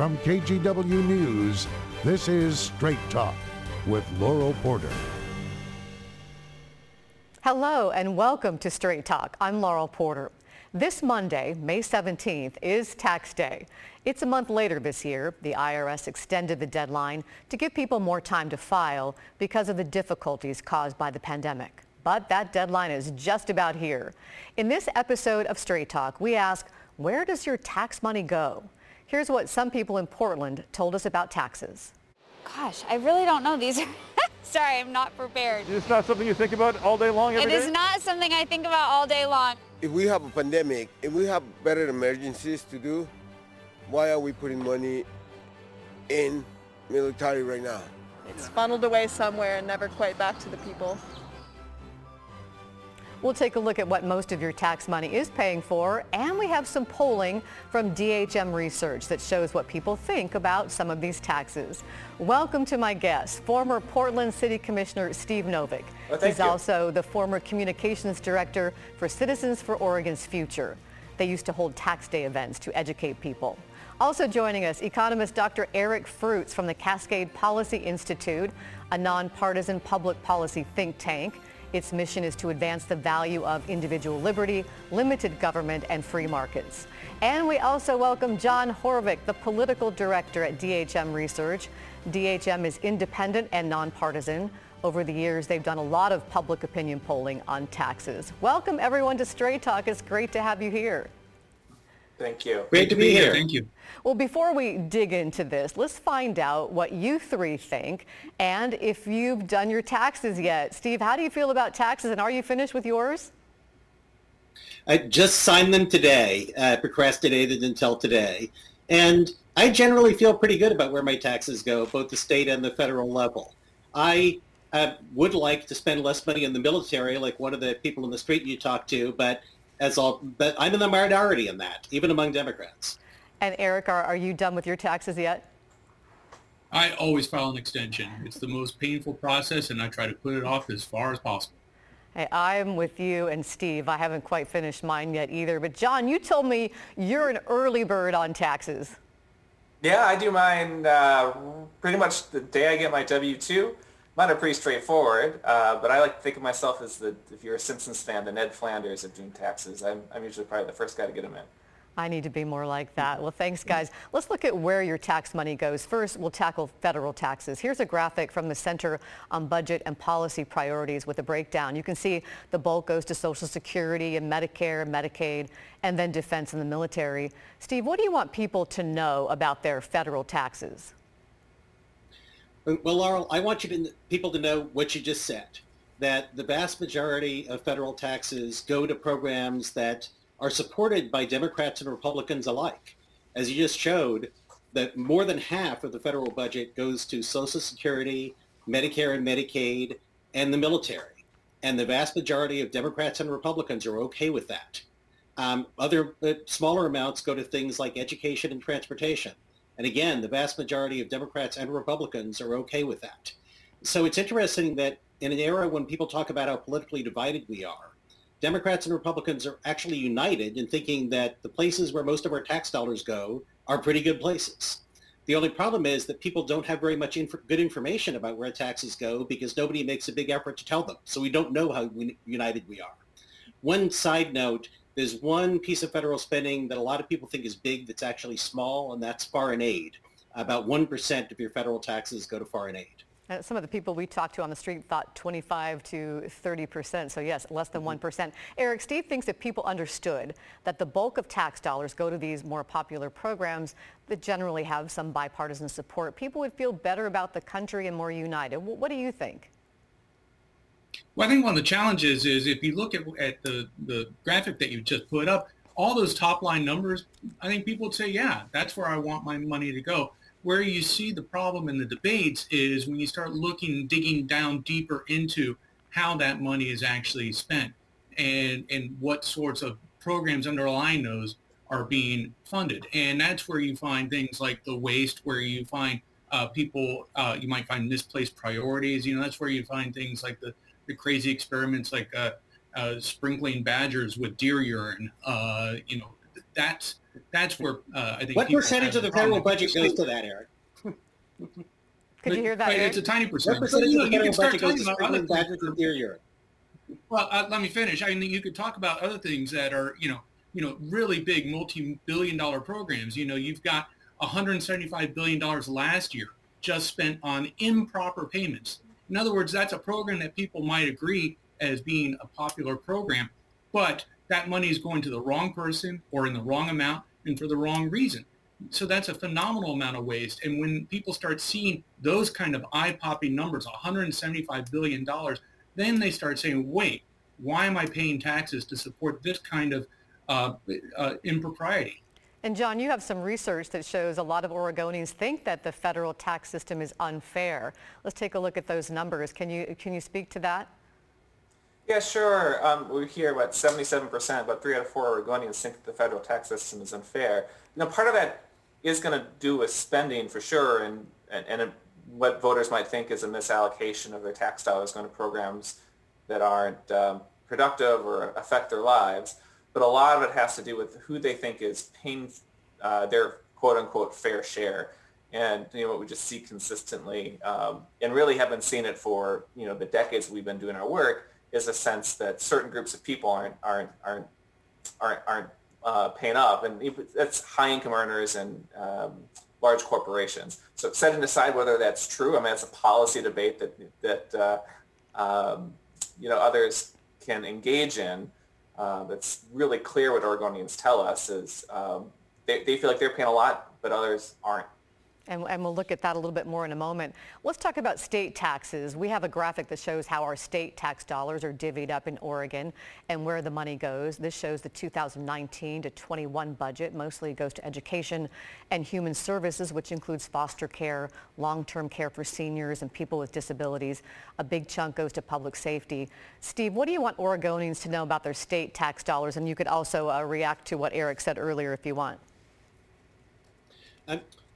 From KGW News, this is Straight Talk with Laurel Porter. Hello and welcome to Straight Talk. I'm Laurel Porter. This Monday, May 17th, is tax day. It's a month later this year. The IRS extended the deadline to give people more time to file because of the difficulties caused by the pandemic. But that deadline is just about here. In this episode of Straight Talk, we ask, where does your tax money go? Here's what some people in Portland told us about taxes. Gosh, I really don't know. These Sorry, I'm not prepared. It's not something you think about all day long every It day? is not something I think about all day long. If we have a pandemic, if we have better emergencies to do, why are we putting money in military right now? It's funneled away somewhere and never quite back to the people. We'll take a look at what most of your tax money is paying for, and we have some polling from DHM Research that shows what people think about some of these taxes. Welcome to my guest, former Portland City Commissioner Steve Novick. Thank He's you. also the former Communications Director for Citizens for Oregon's Future. They used to hold tax day events to educate people. Also joining us, economist Dr. Eric Fruits from the Cascade Policy Institute, a nonpartisan public policy think tank. Its mission is to advance the value of individual liberty, limited government, and free markets. And we also welcome John Horvick, the political director at DHM Research. DHM is independent and nonpartisan. Over the years, they've done a lot of public opinion polling on taxes. Welcome everyone to Straight Talk. It's great to have you here. Thank you. Great to be here. Thank you. Well, before we dig into this, let's find out what you three think and if you've done your taxes yet. Steve, how do you feel about taxes and are you finished with yours? I just signed them today, uh, procrastinated until today. And I generally feel pretty good about where my taxes go, both the state and the federal level. I uh, would like to spend less money in the military, like one of the people in the street you talked to, but as all, but I'm in the minority in that, even among Democrats. And Eric, are, are you done with your taxes yet? I always file an extension. It's the most painful process, and I try to put it off as far as possible. Hey, I'm with you and Steve. I haven't quite finished mine yet either. But John, you told me you're an early bird on taxes. Yeah, I do mine uh, pretty much the day I get my W-2. Mine are pretty straightforward, uh, but I like to think of myself as the, if you're a Simpsons fan, the Ned Flanders of doing taxes. I'm, I'm usually probably the first guy to get them in. I need to be more like that. Well, thanks, guys. Let's look at where your tax money goes. First, we'll tackle federal taxes. Here's a graphic from the Center on Budget and Policy Priorities with a breakdown. You can see the bulk goes to Social Security and Medicare, and Medicaid, and then defense and the military. Steve, what do you want people to know about their federal taxes? Well, Laurel, I want you to people to know what you just said, that the vast majority of federal taxes go to programs that are supported by Democrats and Republicans alike. As you just showed, that more than half of the federal budget goes to Social Security, Medicare and Medicaid, and the military. And the vast majority of Democrats and Republicans are okay with that. Um, other uh, smaller amounts go to things like education and transportation. And again, the vast majority of Democrats and Republicans are okay with that. So it's interesting that in an era when people talk about how politically divided we are, Democrats and Republicans are actually united in thinking that the places where most of our tax dollars go are pretty good places. The only problem is that people don't have very much inf- good information about where taxes go because nobody makes a big effort to tell them. So we don't know how united we are. One side note, there's one piece of federal spending that a lot of people think is big that's actually small, and that's foreign aid. About 1% of your federal taxes go to foreign aid. Uh, some of the people we talked to on the street thought 25 to 30 percent. So yes, less than 1 percent. Eric, Steve thinks if people understood that the bulk of tax dollars go to these more popular programs that generally have some bipartisan support, people would feel better about the country and more united. Wh- What do you think? Well, I think one of the challenges is if you look at, at the, the graphic that you just put up, all those top line numbers, I think people would say, yeah, that's where I want my money to go. Where you see the problem in the debates is when you start looking, digging down deeper into how that money is actually spent and, and what sorts of programs underlying those are being funded. And that's where you find things like the waste, where you find uh, people, uh, you might find misplaced priorities. You know, that's where you find things like the, the crazy experiments like uh, uh, sprinkling badgers with deer urine. Uh, you know, That's that's where uh, I think. What percentage of the problem. federal budget goes to that, Eric? Could you hear that? But Eric? It's a tiny What percentage. percentage You know, of the can federal start budget goes talking to about sprinkling badgers in deer urine? Well, uh, let me finish. I mean, you could talk about other things that are, you know, you know, really big multi-billion-dollar programs. You know, you've got 175 billion dollars last year just spent on improper payments. In other words, that's a program that people might agree as being a popular program, but that money is going to the wrong person or in the wrong amount and for the wrong reason. So that's a phenomenal amount of waste. And when people start seeing those kind of eye-popping numbers, 175 billion dollars, then they start saying, wait, why am I paying taxes to support this kind of uh, uh, impropriety? And John, you have some research that shows a lot of Oregonians think that the federal tax system is unfair. Let's take a look at those numbers. Can you, can you speak to that? Yeah, sure. Um, we hear about 77%, about three out of four Oregonians think that the federal tax system is unfair. Now, part of that is going to do with spending for sure, and, and, and what voters might think is a misallocation of their tax dollars going to programs that aren't um, productive or affect their lives. But a lot of it has to do with who they think is paying uh, their quote-unquote fair share. And you know what we just see consistently, um, and really have been seeing it for you know the decades we've been doing our work, is a sense that certain groups of people aren't aren't aren't aren't, aren't uh, paying up, and that's high income earners and um, large corporations. So setting aside whether that's true, I mean it's a policy debate that that uh, um, you know others can engage in. Uh, that's really clear. What Oregonians tell us is um, they, they feel like they're paying a lot, but others aren't. And, and we'll look at that a little bit more in a moment. Let's talk about state taxes. We have a graphic that shows how our state tax dollars are divvied up in Oregon and where the money goes. This shows the 2019 to 21 budget. Mostly goes to education and human services, which includes foster care, long-term care for seniors and people with disabilities. A big chunk goes to public safety. Steve, what do you want Oregonians to know about their state tax dollars? And you could also uh, react to what Eric said earlier if you want.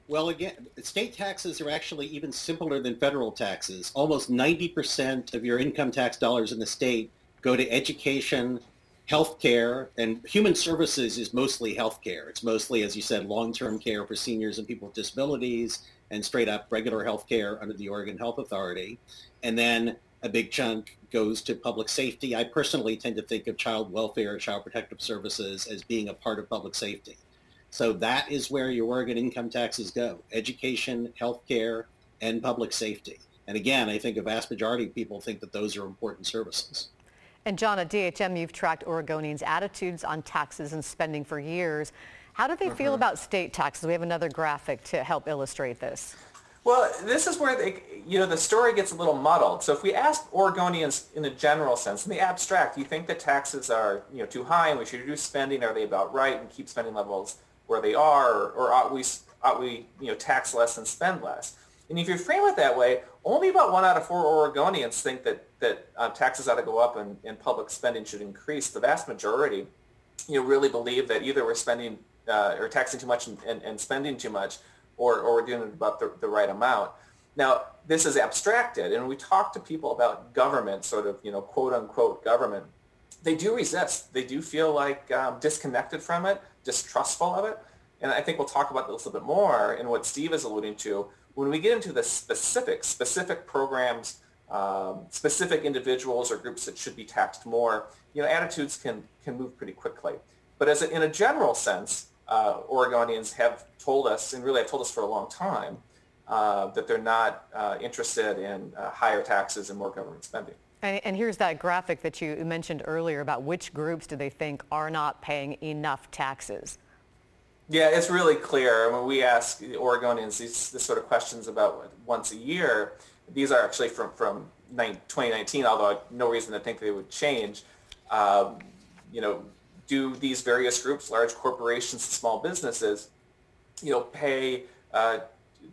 Well, again, state taxes are actually even simpler than federal taxes. Almost 90% of your income tax dollars in the state go to education, healthcare, and human services is mostly healthcare. It's mostly, as you said, long-term care for seniors and people with disabilities and straight up regular healthcare under the Oregon Health Authority. And then a big chunk goes to public safety. I personally tend to think of child welfare, and child protective services as being a part of public safety. So that is where your Oregon income taxes go, education, healthcare, and public safety. And again, I think a vast majority of people think that those are important services. And John, at DHM, you've tracked Oregonians' attitudes on taxes and spending for years. How do they feel mm-hmm. about state taxes? We have another graphic to help illustrate this. Well, this is where they, you know the story gets a little muddled. So if we ask Oregonians in a general sense, in the abstract, do you think that taxes are you know too high and we should reduce spending? Are they about right and keep spending levels where they are, or, ought we ought we you know tax less and spend less? And if you frame it that way, only about one out of four Oregonians think that that uh, taxes ought to go up and, and public spending should increase. The vast majority, you know, really believe that either we're spending uh, or taxing too much and, and, and spending too much, or, or we're doing about the, the right amount. Now, this is abstracted, and we talk to people about government, sort of, you know, quote unquote government, they do resist. They do feel like um, disconnected from it, distrustful of it. And I think we'll talk about this a little bit more in what Steve is alluding to. When we get into the specific, specific programs, um, specific individuals or groups that should be taxed more, you know, attitudes can, can move pretty quickly. But as a, in a general sense, uh, Oregonians have told us, and really have told us for a long time, uh, that they're not uh, interested in uh, higher taxes and more government spending. And, and here's that graphic that you mentioned earlier about which groups do they think are not paying enough taxes. Yeah, it's really clear. When we ask Oregonians these, these sort of questions about once a year, these are actually from, from 2019, although no reason to think they would change. Um, you know, do these various groups, large corporations, small businesses, you know, pay uh,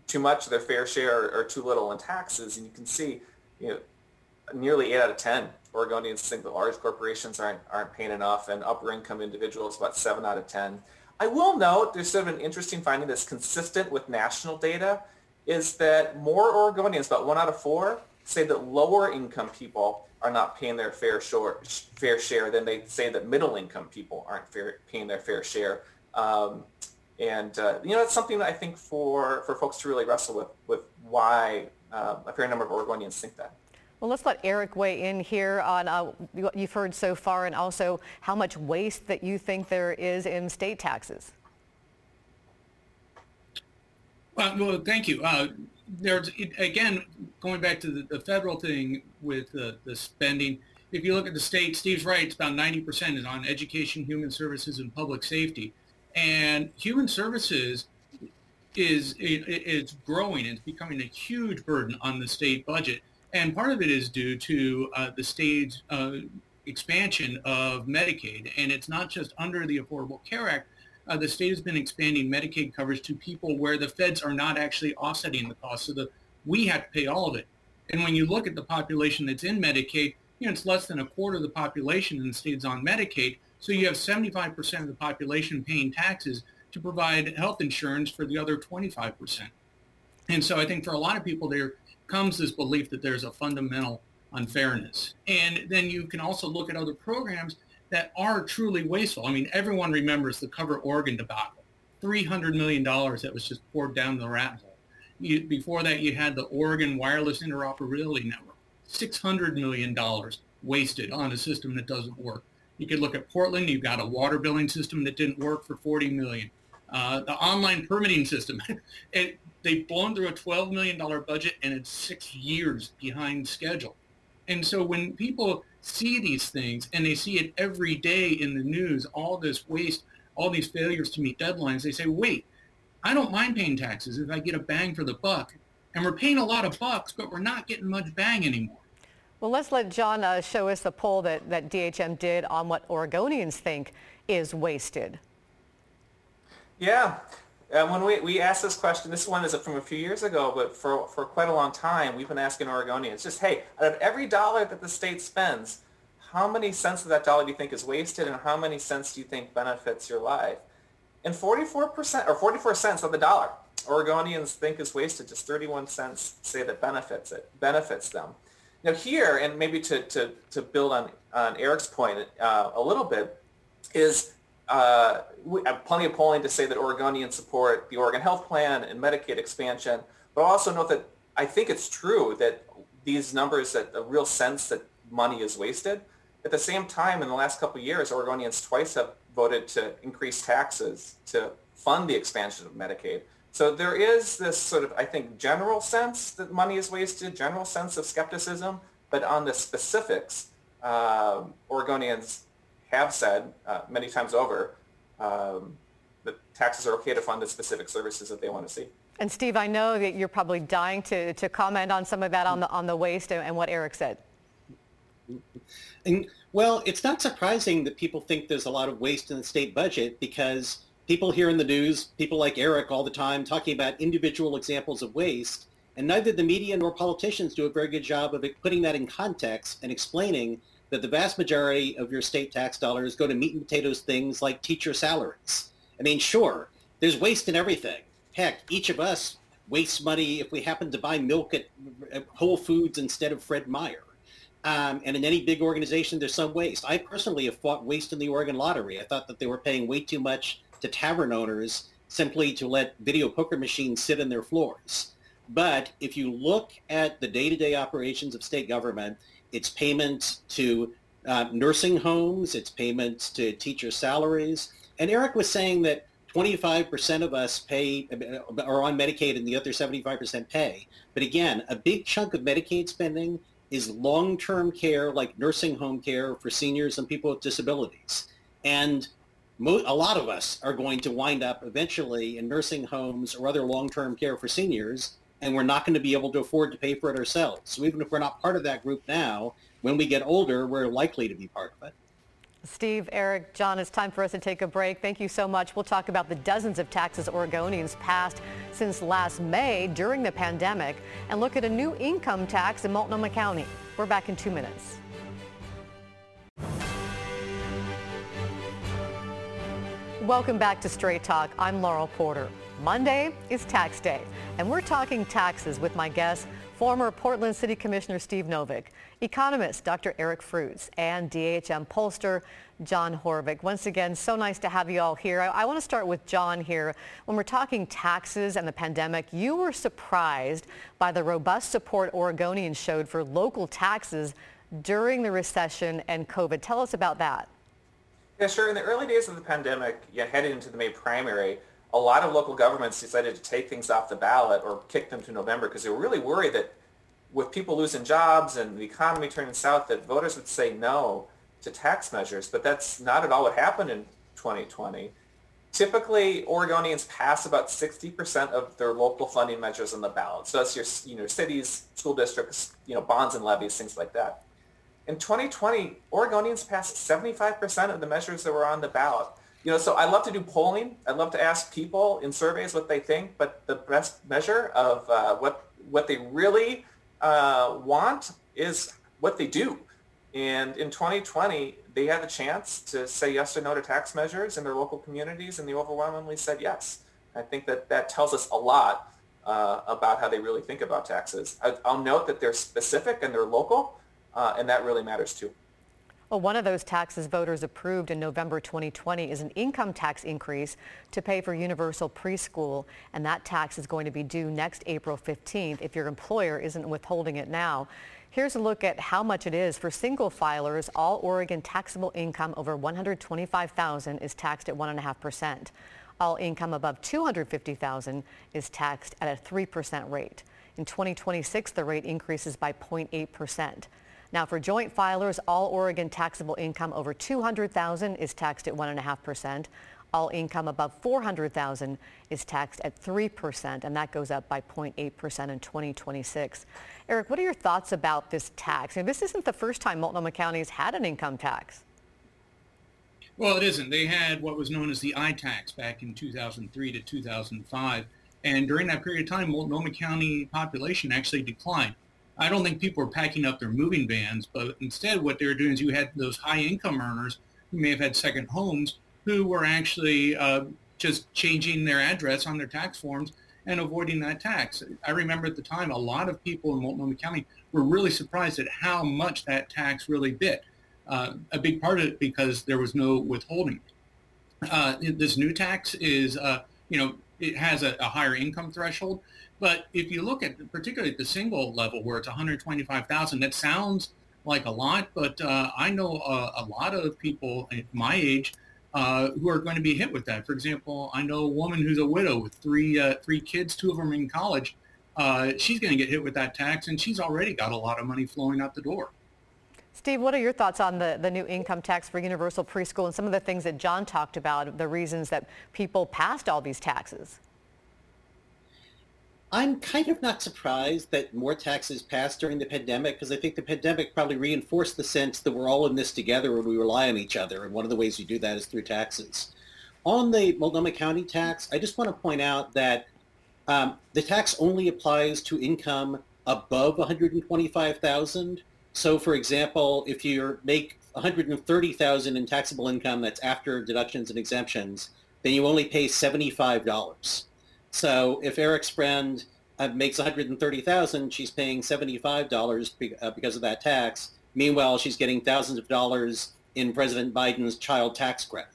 too much of their fair share or, or too little in taxes? And you can see, you know, nearly 8 out of 10 Oregonians think that large corporations aren't, aren't paying enough and upper income individuals about 7 out of 10. I will note there's sort of an interesting finding that's consistent with national data is that more Oregonians, about 1 out of 4, say that lower income people are not paying their fair share, fair share than they say that middle income people aren't fair, paying their fair share Um, and uh, you know, it's something that I think for, for folks to really wrestle with, with why uh, a fair number of Oregonians think that. Well, let's let Eric weigh in here on uh, what you've heard so far and also how much waste that you think there is in state taxes. Well, well thank you. Uh, there's again going back to the, the federal thing with the, the spending. If you look at the state, Steve's right. It's about 90% is on education, human services, and public safety. And human services is is growing. It's becoming a huge burden on the state budget. And part of it is due to uh, the state's uh, expansion of Medicaid. And it's not just under the Affordable Care Act. Uh, the state has been expanding Medicaid coverage to people where the feds are not actually offsetting the cost. So the, we have to pay all of it. And when you look at the population that's in Medicaid, you know, it's less than a quarter of the population in the states on Medicaid. So you have 75% of the population paying taxes to provide health insurance for the other 25%. And so I think for a lot of people, there comes this belief that there's a fundamental unfairness. And then you can also look at other programs that are truly wasteful. I mean, everyone remembers the Cover Oregon debacle, $300 million that was just poured down the rat hole. You, before that, you had the Oregon Wireless Interoperability Network, $600 million wasted on a system that doesn't work. You could look at Portland. You've got a water billing system that didn't work for 40 million. Uh, the online permitting system, it, they've blown through a $12 million budget and it's six years behind schedule. And so when people see these things and they see it every day in the news, all this waste, all these failures to meet deadlines, they say, wait, I don't mind paying taxes if I get a bang for the buck. And we're paying a lot of bucks, but we're not getting much bang anymore. Well, let's let John uh, show us the poll that, that DHM did on what Oregonians think is wasted. Yeah. Uh, when we, we asked this question, this one is from a few years ago, but for, for quite a long time, we've been asking Oregonians, just, hey, out of every dollar that the state spends, how many cents of that dollar do you think is wasted and how many cents do you think benefits your life? And 44% or 44 cents of the dollar, Oregonians think is wasted. Just 31 cents say that benefits it, benefits them. Now here, and maybe to, to, to build on, on Eric's point uh, a little bit, is uh, we have plenty of polling to say that Oregonians support the Oregon Health Plan and Medicaid expansion, but also note that I think it's true that these numbers, that a real sense that money is wasted. At the same time, in the last couple of years, Oregonians twice have voted to increase taxes to fund the expansion of Medicaid. So there is this sort of, I think, general sense that money is wasted, general sense of skepticism, but on the specifics, uh, Oregonians have said uh, many times over um, that taxes are okay to fund the specific services that they want to see. And Steve, I know that you're probably dying to, to comment on some of that on the on the waste and, and what Eric said. And, well, it's not surprising that people think there's a lot of waste in the state budget because people hear in the news, people like Eric all the time talking about individual examples of waste, and neither the media nor politicians do a very good job of putting that in context and explaining that the vast majority of your state tax dollars go to meat and potatoes things like teacher salaries. I mean, sure, there's waste in everything. Heck, each of us wastes money if we happen to buy milk at, Whole Foods instead of Fred Meyer. Um, and in any big organization, there's some waste. I personally have fought waste in the Oregon lottery. I thought that they were paying way too much to tavern owners simply to let video poker machines sit in their floors. But if you look at the day-to-day operations of state government, it's payments to uh, nursing homes, it's payments to teacher salaries. And Eric was saying that 25% of us pay are on Medicaid and the other 75% pay. But again, a big chunk of Medicaid spending is long-term care like nursing home care for seniors and people with disabilities. And mo- a lot of us are going to wind up eventually in nursing homes or other long-term care for seniors and we're not going to be able to afford to pay for it ourselves. So even if we're not part of that group now, when we get older, we're likely to be part of it. Steve, Eric, John, it's time for us to take a break. Thank you so much. We'll talk about the dozens of taxes Oregonians passed since last May during the pandemic and look at a new income tax in Multnomah County. We're back in two minutes. Welcome back to Straight Talk. I'm Laurel Porter. Monday is tax day, and we're talking taxes with my guest, former Portland City Commissioner Steve Novick, economist Dr. Eric Fruits, and DHM pollster John Horvick. Once again, so nice to have you all here. I, I want to start with John here. When we're talking taxes and the pandemic, you were surprised by the robust support Oregonians showed for local taxes during the recession and COVID. Tell us about that. Yeah, sure. In the early days of the pandemic, yeah, headed into the May primary, a lot of local governments decided to take things off the ballot or kick them to November because they were really worried that with people losing jobs and the economy turning south, that voters would say no to tax measures. But that's not at all what happened in 2020. Typically, Oregonians pass about 60% of their local funding measures on the ballot. So that's your, you know, cities, school districts, you know, bonds and levies, things like that. In 2020, Oregonians passed 75% of the measures that were on the ballot you know, so I love to do polling. I love to ask people in surveys what they think, but the best measure of uh, what what they really uh, want is what they do. And in 2020, they had a chance to say yes or no to tax measures in their local communities, and they overwhelmingly said yes. I think that that tells us a lot uh, about how they really think about taxes. I, will note that they're specific and they're local, uh, and that really matters too. Well, one of those taxes voters approved in November 2020 is an income tax increase to pay for universal preschool, and that tax is going to be due next April 15th if your employer isn't withholding it now. Here's a look at how much it is. For single filers, all Oregon taxable income over 125,000 is taxed at 1.5%. All income above 250,000 is taxed at a 3% rate. In 2026, the rate increases by 0.8%. Now for joint filers, all Oregon taxable income over 200,000 is taxed at 1.5%. All income above 400,000 is taxed at 3%, and that goes up by 0.8% in 2026. Eric, what are your thoughts about this tax? And this isn't the first time Multnomah County has had an income tax. Well, it isn't. They had what was known as the I-tax back in 2003 to 2005. And during that period of time, Multnomah County population actually declined. I don't think people are packing up their moving vans, but instead what they were doing is you had those high income earners who may have had second homes who were actually uh, just changing their address on their tax forms and avoiding that tax. I remember at the time a lot of people in Multnomah County were really surprised at how much that tax really bit. Uh, a big part of it because there was no withholding. Uh, this new tax is, uh, you know, it has a, a higher income threshold, but if you look at particularly at the single level where it's 125,000, that sounds like a lot, but uh, I know a, a, lot of people my age uh, who are going to be hit with that. For example, I know a woman who's a widow with three uh, three kids, two of them in college. Uh, she's going to get hit with that tax, and she's already got a lot of money flowing out the door. Steve, what are your thoughts on the, the new income tax for universal preschool and some of the things that John talked about, the reasons that people passed all these taxes? I'm kind of not surprised that more taxes passed during the pandemic because I think the pandemic probably reinforced the sense that we're all in this together and we rely on each other. And one of the ways we do that is through taxes. On the Multnomah County tax, I just want to point out that um, the tax only applies to income above 125,000. So, for example, if you make 130,000 in taxable income that's after deductions and exemptions, then you only pay $75. So if Eric's friend uh, makes 130,000, she's paying $75 be, uh, because of that tax. Meanwhile, she's getting thousands of dollars in President Biden's child tax credit.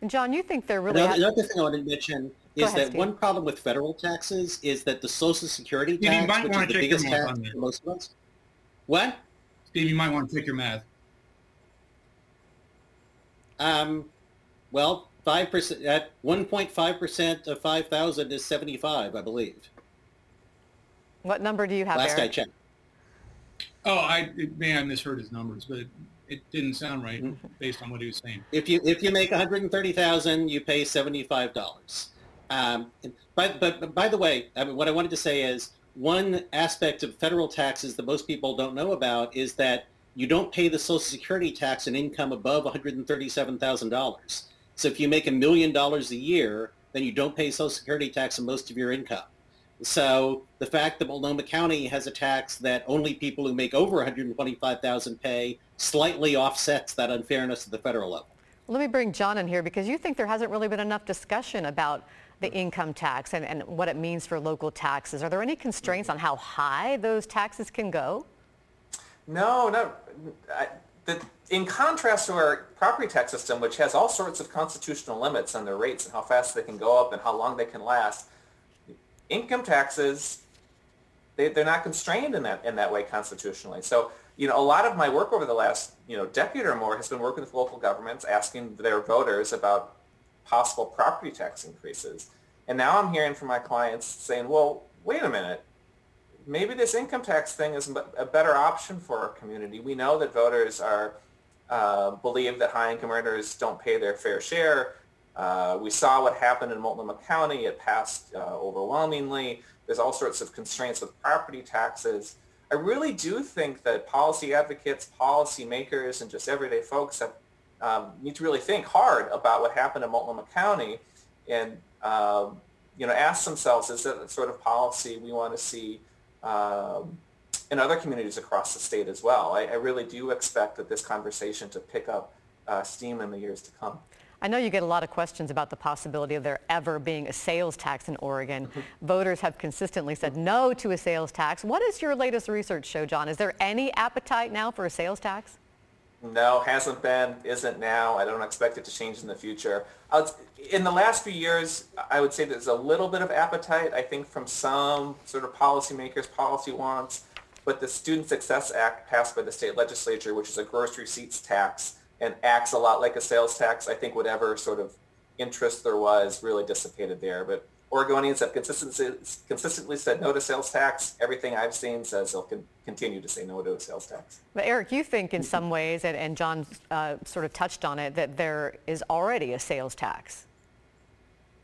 And John, you think they're really... Another, another thing I want to mention is ahead, that Steve. one problem with federal taxes is that the Social Security tax, you which is the biggest tax for most of us. What? Steve, you might want to take your math. Um, well, five percent at one point five percent of five thousand is seventy five, I believe. What number do you have? Last Eric? I checked. Oh, I may I misheard his numbers, but it didn't sound right mm-hmm. based on what he was saying. If you if you make one hundred and thirty thousand, you pay seventy five dollars. Um, but, but but by the way, I mean, what I wanted to say is one aspect of federal taxes that most people don't know about is that you don't pay the Social Security tax on income above one hundred and thirty seven thousand dollars. So if you make a million dollars a year, then you don't pay Social Security tax on most of your income. So the fact that Multnomah County has a tax that only people who make over 125,000 pay slightly offsets that unfairness at the federal level. Let me bring John in here because you think there hasn't really been enough discussion about the income tax and, and what it means for local taxes. Are there any constraints on how high those taxes can go? No, no. I, the, in contrast to our property tax system, which has all sorts of constitutional limits on their rates and how fast they can go up and how long they can last, income taxes, they, they're not constrained in that, in that way constitutionally. So, you know, a lot of my work over the last, you know, decade or more has been working with local governments, asking their voters about possible property tax increases. And now I'm hearing from my clients saying, well, wait a minute, maybe this income tax thing is a better option for our community. We know that voters are uh, believe that high-income earners don't pay their fair share. Uh, we saw what happened in Multnomah County. It passed uh, overwhelmingly. There's all sorts of constraints with property taxes. I really do think that policy advocates, policy makers, and just everyday folks have, um, need to really think hard about what happened in Multnomah County and um, you know ask themselves, is that the sort of policy we want to see um, in other communities across the state as well. I, I, really do expect that this conversation to pick up uh, steam in the years to come. I know you get a lot of questions about the possibility of there ever being a sales tax in Oregon. Mm-hmm. Voters have consistently said no to a sales tax. What does your latest research show, John? Is there any appetite now for a sales tax? No, hasn't been, isn't now. I don't expect it to change in the future. in the last few years, I would say there's a little bit of appetite, I think, from some sort of policymakers, policy wants. But the Student Success Act passed by the state legislature, which is a gross receipts tax and acts a lot like a sales tax, I think whatever sort of interest there was really dissipated there. But Oregonians have consistently, consistently said no to sales tax. Everything I've seen says they'll con- continue to say no to sales tax. But Eric, you think in some ways, and, and John uh, sort of touched on it, that there is already a sales tax.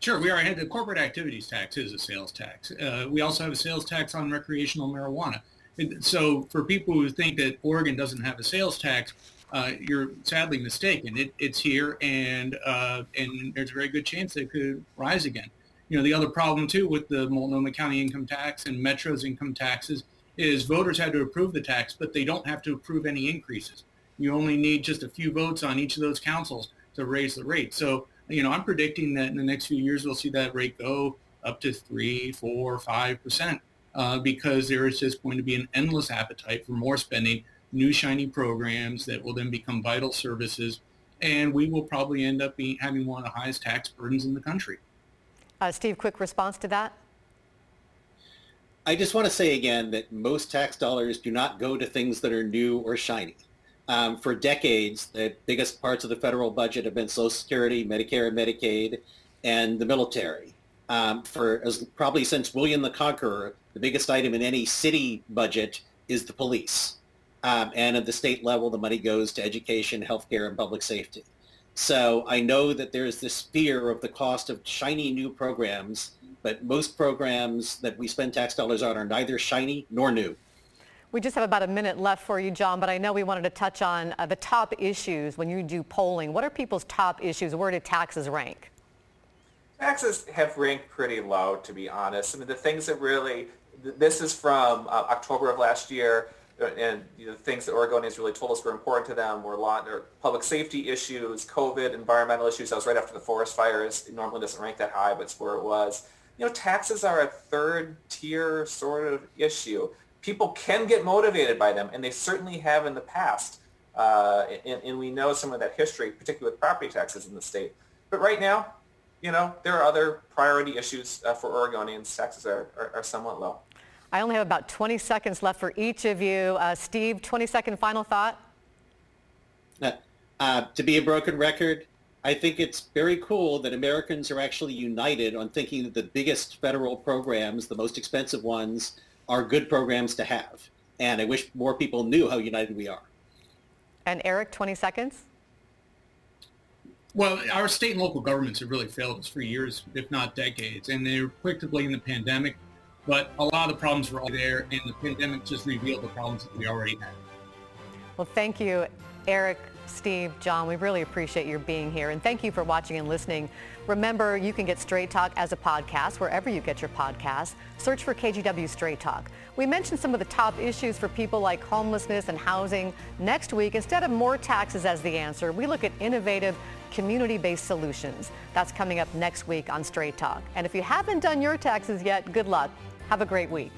Sure, we are. The corporate activities tax is a sales tax. Uh, we also have a sales tax on recreational marijuana. So for people who think that Oregon doesn't have a sales tax, uh, you're sadly mistaken. It, it's here, and uh, and there's a very good chance it could rise again you know, the other problem too with the Multnomah County income tax and Metro's income taxes is voters had to approve the tax, but they don't have to approve any increases. You only need just a few votes on each of those councils to raise the rate. So, you know, I'm predicting that in the next few years we'll see that rate go up to three, four, five percent, uh, because there is just going to be an endless appetite for more spending, new shiny programs that will then become vital services, and we will probably end up being having one of the highest tax burdens in the country. Uh, Steve, quick response to that? I just want to say again that most tax dollars do not go to things that are new or shiny. Um, for decades, the biggest parts of the federal budget have been Social Security, Medicare and Medicaid, and the military. Um, for as probably since William the Conqueror, the biggest item in any city budget is the police. Um, and at the state level, the money goes to education, healthcare, and public safety. So I know that there's this fear of the cost of shiny new programs, but most programs that we spend tax dollars on are neither shiny nor new. We just have about a minute left for you, John, but I know we wanted to touch on uh, the top issues when you do polling. What are people's top issues? Where do taxes rank? Taxes have ranked pretty low, to be honest. I mean, the things that really, this is from uh, October of last year and you know, things that Oregonians really told us were important to them were lot, or public safety issues, COVID, environmental issues. That was right after the forest fires. It normally doesn't rank that high, but it's where it was. You know, taxes are a third tier sort of issue. People can get motivated by them, and they certainly have in the past. Uh, and, and, we know some of that history, particularly with property taxes in the state. But right now, you know, there are other priority issues uh, for Oregonians. Taxes are, are, are somewhat low. I only have about 20 seconds left for each of you. Uh, Steve, 20 second final thought. Uh, uh, to be a broken record, I think it's very cool that Americans are actually united on thinking that the biggest federal programs, the most expensive ones, are good programs to have. And I wish more people knew how united we are. And Eric, 20 seconds. Well, our state and local governments have really failed us for years, if not decades. And they're quick to blame the pandemic but a lot of the problems were already there, and the pandemic just revealed the problems that we already had. Well, thank you, Eric Steve, John, we really appreciate your being here. And thank you for watching and listening. Remember, you can get Straight Talk as a podcast wherever you get your podcasts. Search for KGW Straight Talk. We mentioned some of the top issues for people like homelessness and housing. Next week, instead of more taxes as the answer, we look at innovative community-based solutions. That's coming up next week on Straight Talk. And if you haven't done your taxes yet, good luck. Have a great week.